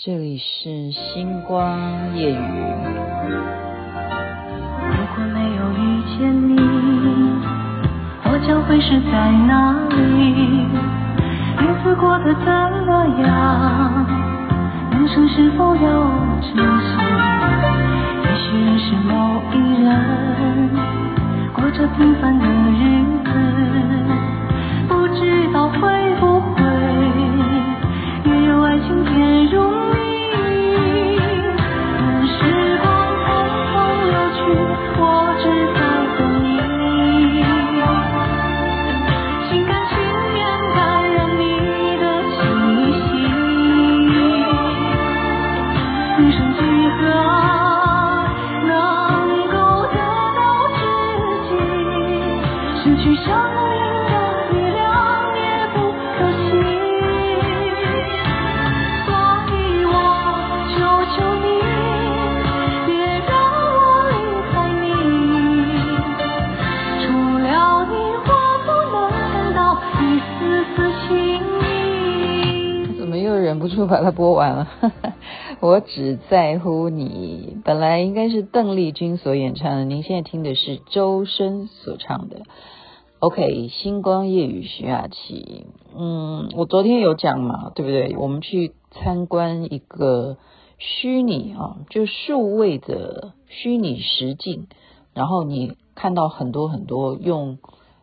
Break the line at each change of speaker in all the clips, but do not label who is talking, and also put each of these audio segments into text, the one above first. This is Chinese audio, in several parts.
这里是星光夜雨。
如果没有遇见你，我将会是在哪里？日子过得怎么样？人生是否要珍惜？也许认识某一人，过着平凡的日子，不知道会不会也有爱情甜如蜜。
把它播完了。我只在乎你，本来应该是邓丽君所演唱的，您现在听的是周深所唱的。OK，星光夜雨徐雅琪。嗯，我昨天有讲嘛，对不对？我们去参观一个虚拟啊，就数位的虚拟实境，然后你看到很多很多用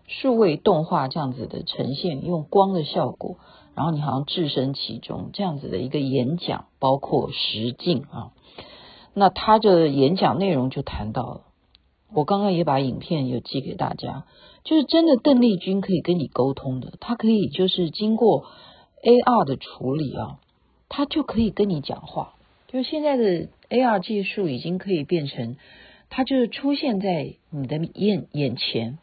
数位动画这样子的呈现，用光的效果。然后你好像置身其中，这样子的一个演讲，包括实境啊。那他的演讲内容就谈到了，我刚刚也把影片有寄给大家，就是真的邓丽君可以跟你沟通的，他可以就是经过 AR 的处理啊，他就可以跟你讲话。就是现在的 AR 技术已经可以变成，他就是出现在你的眼眼前，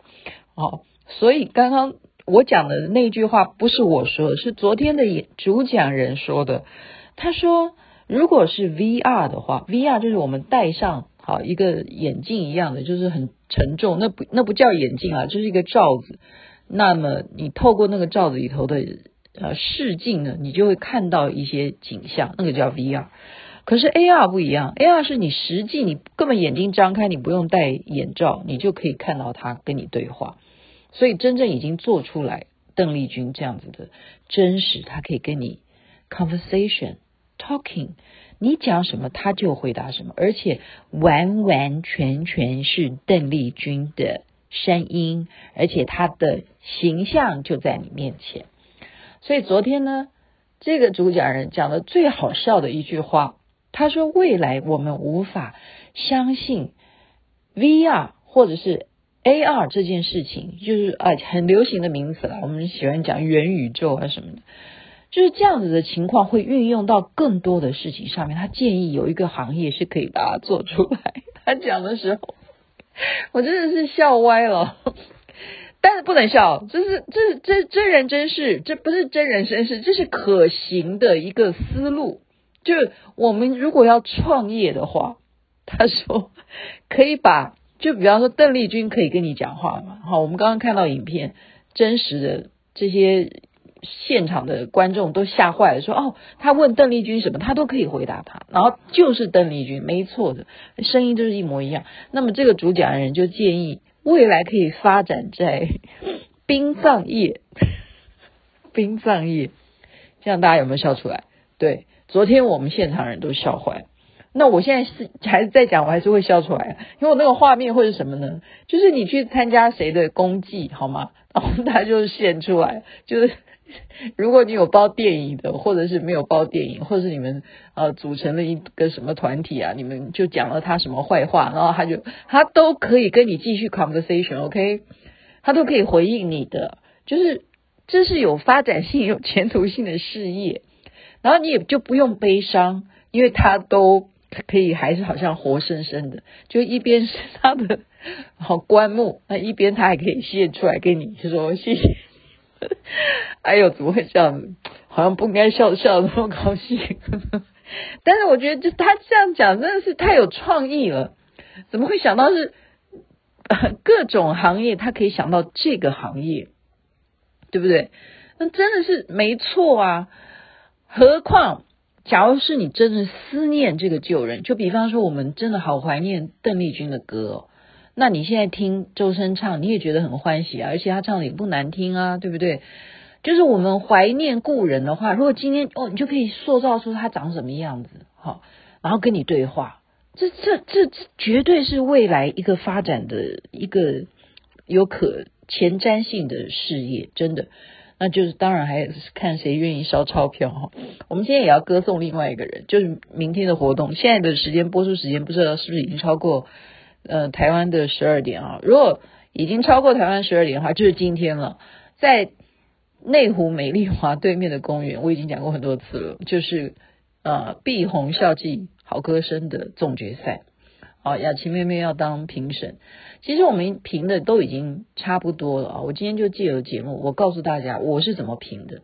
哦，所以刚刚。我讲的那句话不是我说的，是昨天的主讲人说的。他说，如果是 VR 的话，VR 就是我们戴上好一个眼镜一样的，就是很沉重，那不那不叫眼镜啊，就是一个罩子。那么你透过那个罩子里头的呃视镜呢，你就会看到一些景象，那个叫 VR。可是 AR 不一样，AR 是你实际你根本眼睛张开，你不用戴眼罩，你就可以看到他跟你对话。所以真正已经做出来，邓丽君这样子的真实，他可以跟你 conversation talking，你讲什么他就回答什么，而且完完全全是邓丽君的声音，而且她的形象就在你面前。所以昨天呢，这个主讲人讲的最好笑的一句话，他说：“未来我们无法相信 VR 或者是。” AR 这件事情就是啊，很流行的名词了。我们喜欢讲元宇宙啊什么的，就是这样子的情况会运用到更多的事情上面。他建议有一个行业是可以把它做出来。他讲的时候，我真的是笑歪了。但是不能笑，这是这是这真人真事，这不是真人真事，这是可行的一个思路。就我们如果要创业的话，他说可以把。就比方说，邓丽君可以跟你讲话嘛？好，我们刚刚看到影片，真实的这些现场的观众都吓坏了，说：“哦，他问邓丽君什么，他都可以回答他，然后就是邓丽君，没错的，声音就是一模一样。”那么这个主讲人就建议，未来可以发展在 殡葬业，殡葬业，这样大家有没有笑出来？对，昨天我们现场人都笑坏。那我现在是还是在讲，我还是会笑出来，因为我那个画面会是什么呢？就是你去参加谁的公祭，好吗？然后他就现出来，就是 如果你有包电影的，或者是没有包电影，或者是你们呃组成了一个什么团体啊，你们就讲了他什么坏话，然后他就他都可以跟你继续 conversation，OK？他都可以回应你的，就是这是有发展性、有前途性的事业，然后你也就不用悲伤，因为他都。可以还是好像活生生的，就一边是他的好棺木，那一边他还可以现出来给你说谢谢。哎呦，怎么会这样子？好像不应该笑笑的那么高兴。但是我觉得，就他这样讲真的是太有创意了。怎么会想到是各种行业，他可以想到这个行业，对不对？那真的是没错啊。何况。假如是你真的思念这个旧人，就比方说我们真的好怀念邓丽君的歌哦，那你现在听周深唱，你也觉得很欢喜啊，而且他唱的也不难听啊，对不对？就是我们怀念故人的话，如果今天哦，你就可以塑造出他长什么样子，好，然后跟你对话，这这这绝对是未来一个发展的一个有可前瞻性的事业，真的。那就是当然还是看谁愿意烧钞票哈。我们今天也要歌颂另外一个人，就是明天的活动。现在的时间播出时间不知道是不是已经超过呃台湾的十二点啊？如果已经超过台湾十二点的话，就是今天了。在内湖美丽华对面的公园，我已经讲过很多次了，就是呃碧红校际好歌声的总决赛。好，雅琪妹妹要当评审。其实我们评的都已经差不多了啊！我今天就借由节目，我告诉大家我是怎么评的。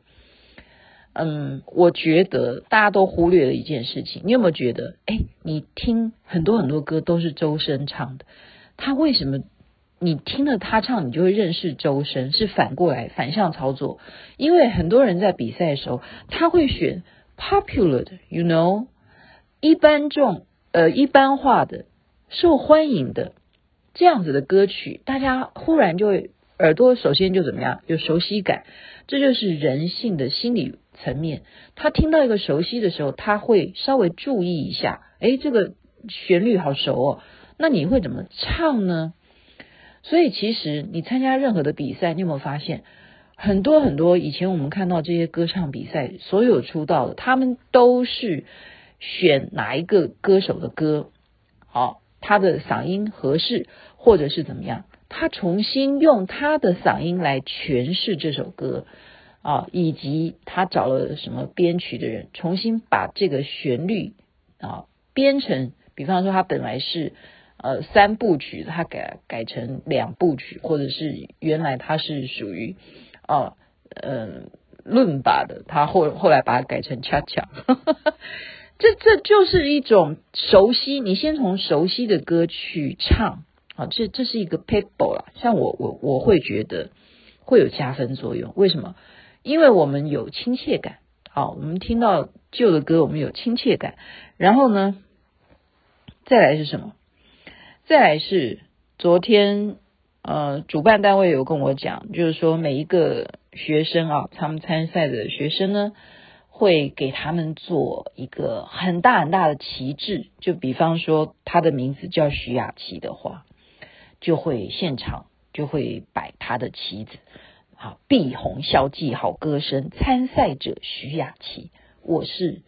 嗯，我觉得大家都忽略了一件事情，你有没有觉得？哎，你听很多很多歌都是周深唱的，他为什么你听了他唱，你就会认识周深？是反过来反向操作，因为很多人在比赛的时候，他会选 popular 的，you know，一般众呃一般化的。受欢迎的这样子的歌曲，大家忽然就会耳朵首先就怎么样，有熟悉感，这就是人性的心理层面。他听到一个熟悉的时候，他会稍微注意一下，诶，这个旋律好熟哦，那你会怎么唱呢？所以其实你参加任何的比赛，你有没有发现，很多很多以前我们看到这些歌唱比赛，所有出道的，他们都是选哪一个歌手的歌，好。他的嗓音合适，或者是怎么样？他重新用他的嗓音来诠释这首歌啊，以及他找了什么编曲的人，重新把这个旋律啊编成，比方说他本来是呃三部曲，他改改成两部曲，或者是原来他是属于啊嗯伦巴的，他后后来把它改成恰恰。这这就是一种熟悉，你先从熟悉的歌去唱啊，这这是一个 people 啦。像我我我会觉得会有加分作用，为什么？因为我们有亲切感啊，我们听到旧的歌，我们有亲切感。然后呢，再来是什么？再来是昨天呃，主办单位有跟我讲，就是说每一个学生啊，他们参赛的学生呢。会给他们做一个很大很大的旗帜，就比方说他的名字叫徐雅琪的话，就会现场就会摆他的旗子，好，碧红校际好歌声参赛者徐雅琪，我是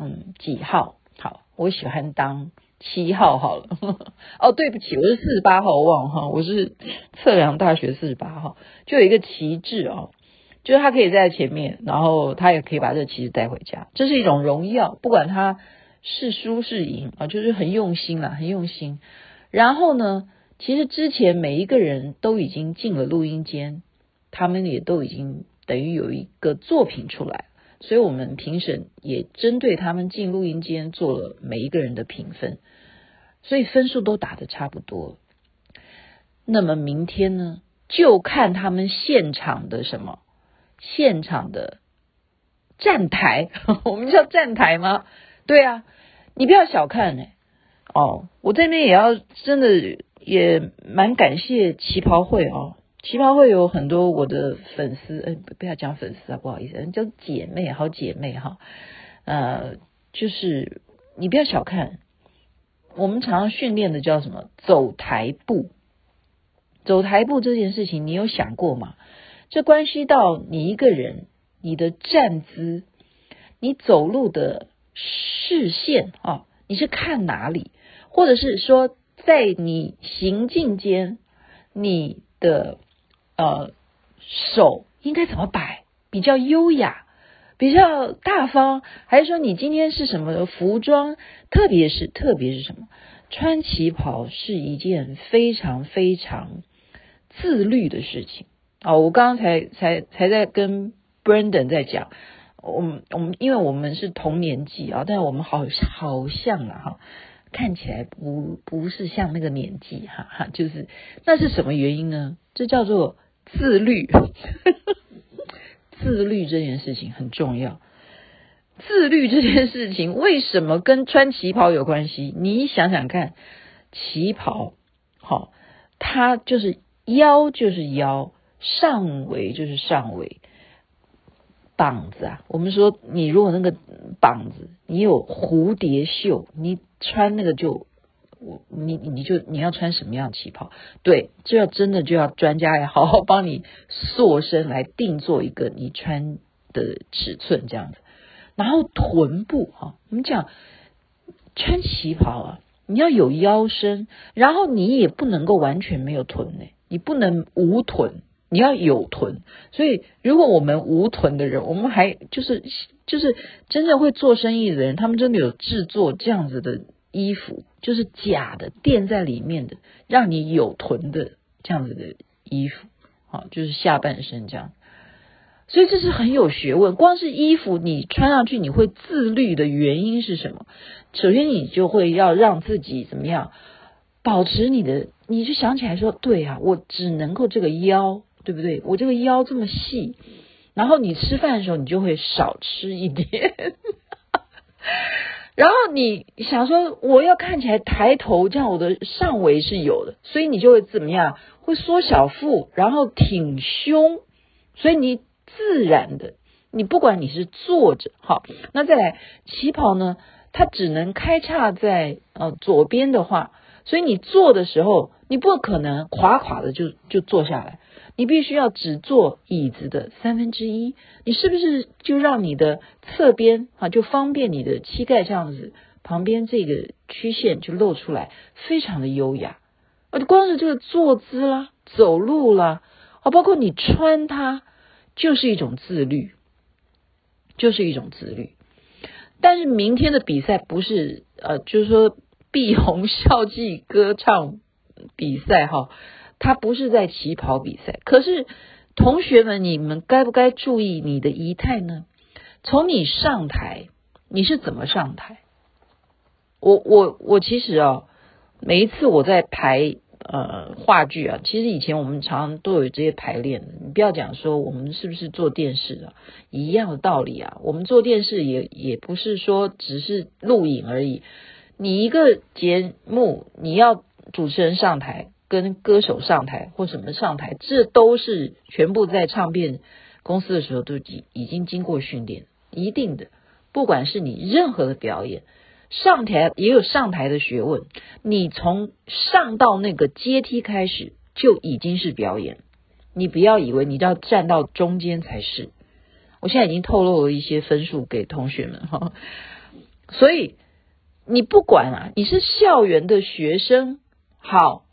嗯几号？好，我喜欢当七号好了。哦，对不起，我是四十八号，我忘了哈，我是测量大学四十八号，就有一个旗帜哦。就是他可以在前面，然后他也可以把这个旗子带回家，这是一种荣耀。不管他是输是赢啊，就是很用心啦，很用心。然后呢，其实之前每一个人都已经进了录音间，他们也都已经等于有一个作品出来，所以我们评审也针对他们进录音间做了每一个人的评分，所以分数都打得差不多。那么明天呢，就看他们现场的什么。现场的站台，我们叫站台吗？对啊，你不要小看哎，哦，我这边也要真的也蛮感谢旗袍会哦，旗袍会有很多我的粉丝，哎，不要讲粉丝啊，不好意思，叫姐妹，好姐妹哈，呃，就是你不要小看，我们常常训练的叫什么？走台步，走台步这件事情，你有想过吗？这关系到你一个人，你的站姿，你走路的视线啊，你是看哪里？或者是说，在你行进间，你的呃手应该怎么摆？比较优雅，比较大方，还是说你今天是什么服装？特别是特别是什么？穿旗袍是一件非常非常自律的事情。哦，我刚刚才才才在跟 Brandon 在讲，我们我们因为我们是同年纪啊，但是我们好好像啊哈，看起来不不是像那个年纪哈哈，就是那是什么原因呢？这叫做自律，自律这件事情很重要。自律这件事情为什么跟穿旗袍有关系？你想想看，旗袍好，它就是腰就是腰，上围就是上围，膀子啊，我们说你如果那个膀子你有蝴蝶袖，你穿那个就。我你你就你要穿什么样的旗袍？对，这要真的就要专家来好好帮你塑身来定做一个你穿的尺寸这样子。然后臀部哈，我们讲穿旗袍啊，你要有腰身，然后你也不能够完全没有臀呢，你不能无臀，你要有臀。所以如果我们无臀的人，我们还就是就是真正会做生意的人，他们真的有制作这样子的。衣服就是假的，垫在里面的，让你有臀的这样子的衣服，好，就是下半身这样。所以这是很有学问。光是衣服你穿上去，你会自律的原因是什么？首先，你就会要让自己怎么样，保持你的，你就想起来说，对啊，我只能够这个腰，对不对？我这个腰这么细，然后你吃饭的时候，你就会少吃一点。然后你想说，我要看起来抬头，这样我的上围是有的，所以你就会怎么样？会缩小腹，然后挺胸，所以你自然的，你不管你是坐着，好，那再来旗袍呢，它只能开叉在呃左边的话，所以你坐的时候，你不可能垮垮的就就坐下来。你必须要只坐椅子的三分之一，你是不是就让你的侧边啊，就方便你的膝盖这样子，旁边这个曲线就露出来，非常的优雅。而光是这个坐姿啦，走路啦，啊，包括你穿它，就是一种自律，就是一种自律。但是明天的比赛不是呃，就是说碧红校际歌唱比赛哈。他不是在旗袍比赛，可是同学们，你们该不该注意你的仪态呢？从你上台，你是怎么上台？我我我其实啊，每一次我在排呃话剧啊，其实以前我们常常都有这些排练。你不要讲说我们是不是做电视啊，一样的道理啊。我们做电视也也不是说只是录影而已。你一个节目，你要主持人上台。跟歌手上台或什么上台，这都是全部在唱片公司的时候都已已经经过训练，一定的。不管是你任何的表演，上台也有上台的学问。你从上到那个阶梯开始就已经是表演，你不要以为你要站到中间才是。我现在已经透露了一些分数给同学们哈，所以你不管啊，你是校园的学生，好。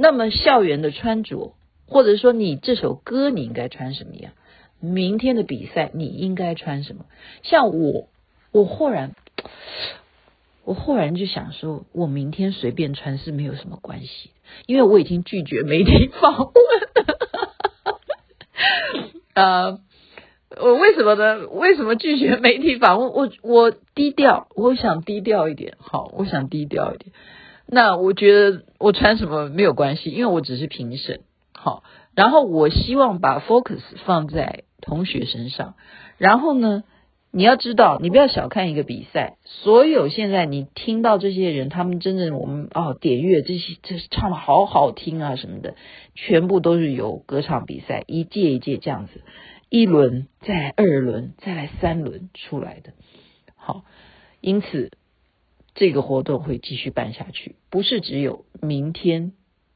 那么校园的穿着，或者说你这首歌你应该穿什么样？明天的比赛你应该穿什么？像我，我忽然，我忽然就想说，我明天随便穿是没有什么关系，因为我已经拒绝媒体访问。呃，我为什么呢？为什么拒绝媒体访问？我我低调，我想低调一点。好，我想低调一点。那我觉得我穿什么没有关系，因为我只是评审，好。然后我希望把 focus 放在同学身上。然后呢，你要知道，你不要小看一个比赛。所有现在你听到这些人，他们真正我们哦点乐这些，这唱的好好听啊什么的，全部都是由歌唱比赛一届一届这样子，一轮再来二轮再来三轮出来的。好，因此。这个活动会继续办下去，不是只有明天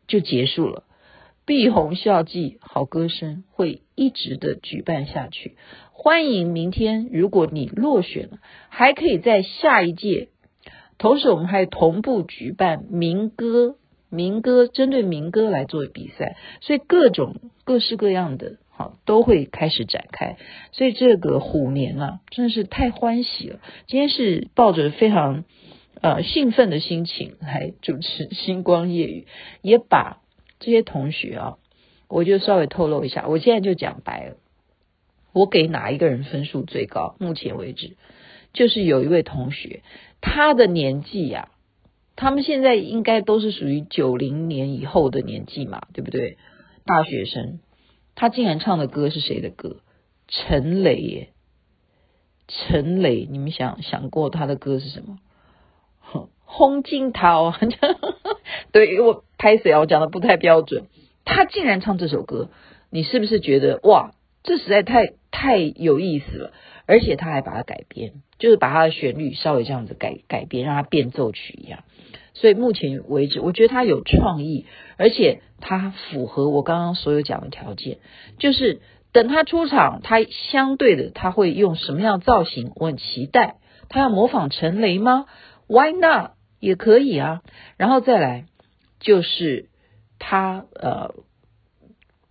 就结束了。碧红校际好歌声会一直的举办下去，欢迎明天，如果你落选了，还可以在下一届。同时，我们还同步举办民歌，民歌针对民歌来做比赛，所以各种各式各样的好都会开始展开。所以这个虎年啊，真的是太欢喜了。今天是抱着非常。呃，兴奋的心情来主持星光夜语，也把这些同学啊，我就稍微透露一下，我现在就讲白了，我给哪一个人分数最高？目前为止，就是有一位同学，他的年纪呀、啊，他们现在应该都是属于九零年以后的年纪嘛，对不对？大学生，他竟然唱的歌是谁的歌？陈雷耶，陈磊，你们想想过他的歌是什么？洪金涛，对，我拍谁啊？我讲的不太标准。他竟然唱这首歌，你是不是觉得哇，这实在太太有意思了？而且他还把它改编，就是把他的旋律稍微这样子改改编，让它变奏曲一样。所以目前为止，我觉得他有创意，而且他符合我刚刚所有讲的条件。就是等他出场，他相对的他会用什么样的造型？我很期待。他要模仿陈雷吗？Why not？也可以啊。然后再来就是他呃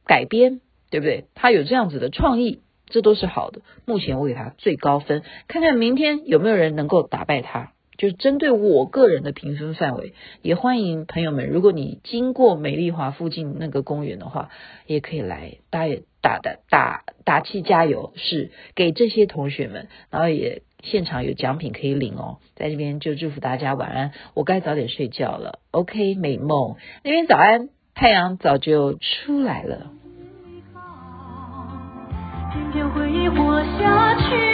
改编，对不对？他有这样子的创意。这都是好的，目前我给他最高分，看看明天有没有人能够打败他。就是针对我个人的评分范围，也欢迎朋友们，如果你经过美丽华附近那个公园的话，也可以来，大家也打的打打气加油，是给这些同学们，然后也现场有奖品可以领哦。在这边就祝福大家晚安，我该早点睡觉了，OK，美梦。那边早安，太阳早就出来了。
今天回忆活下去。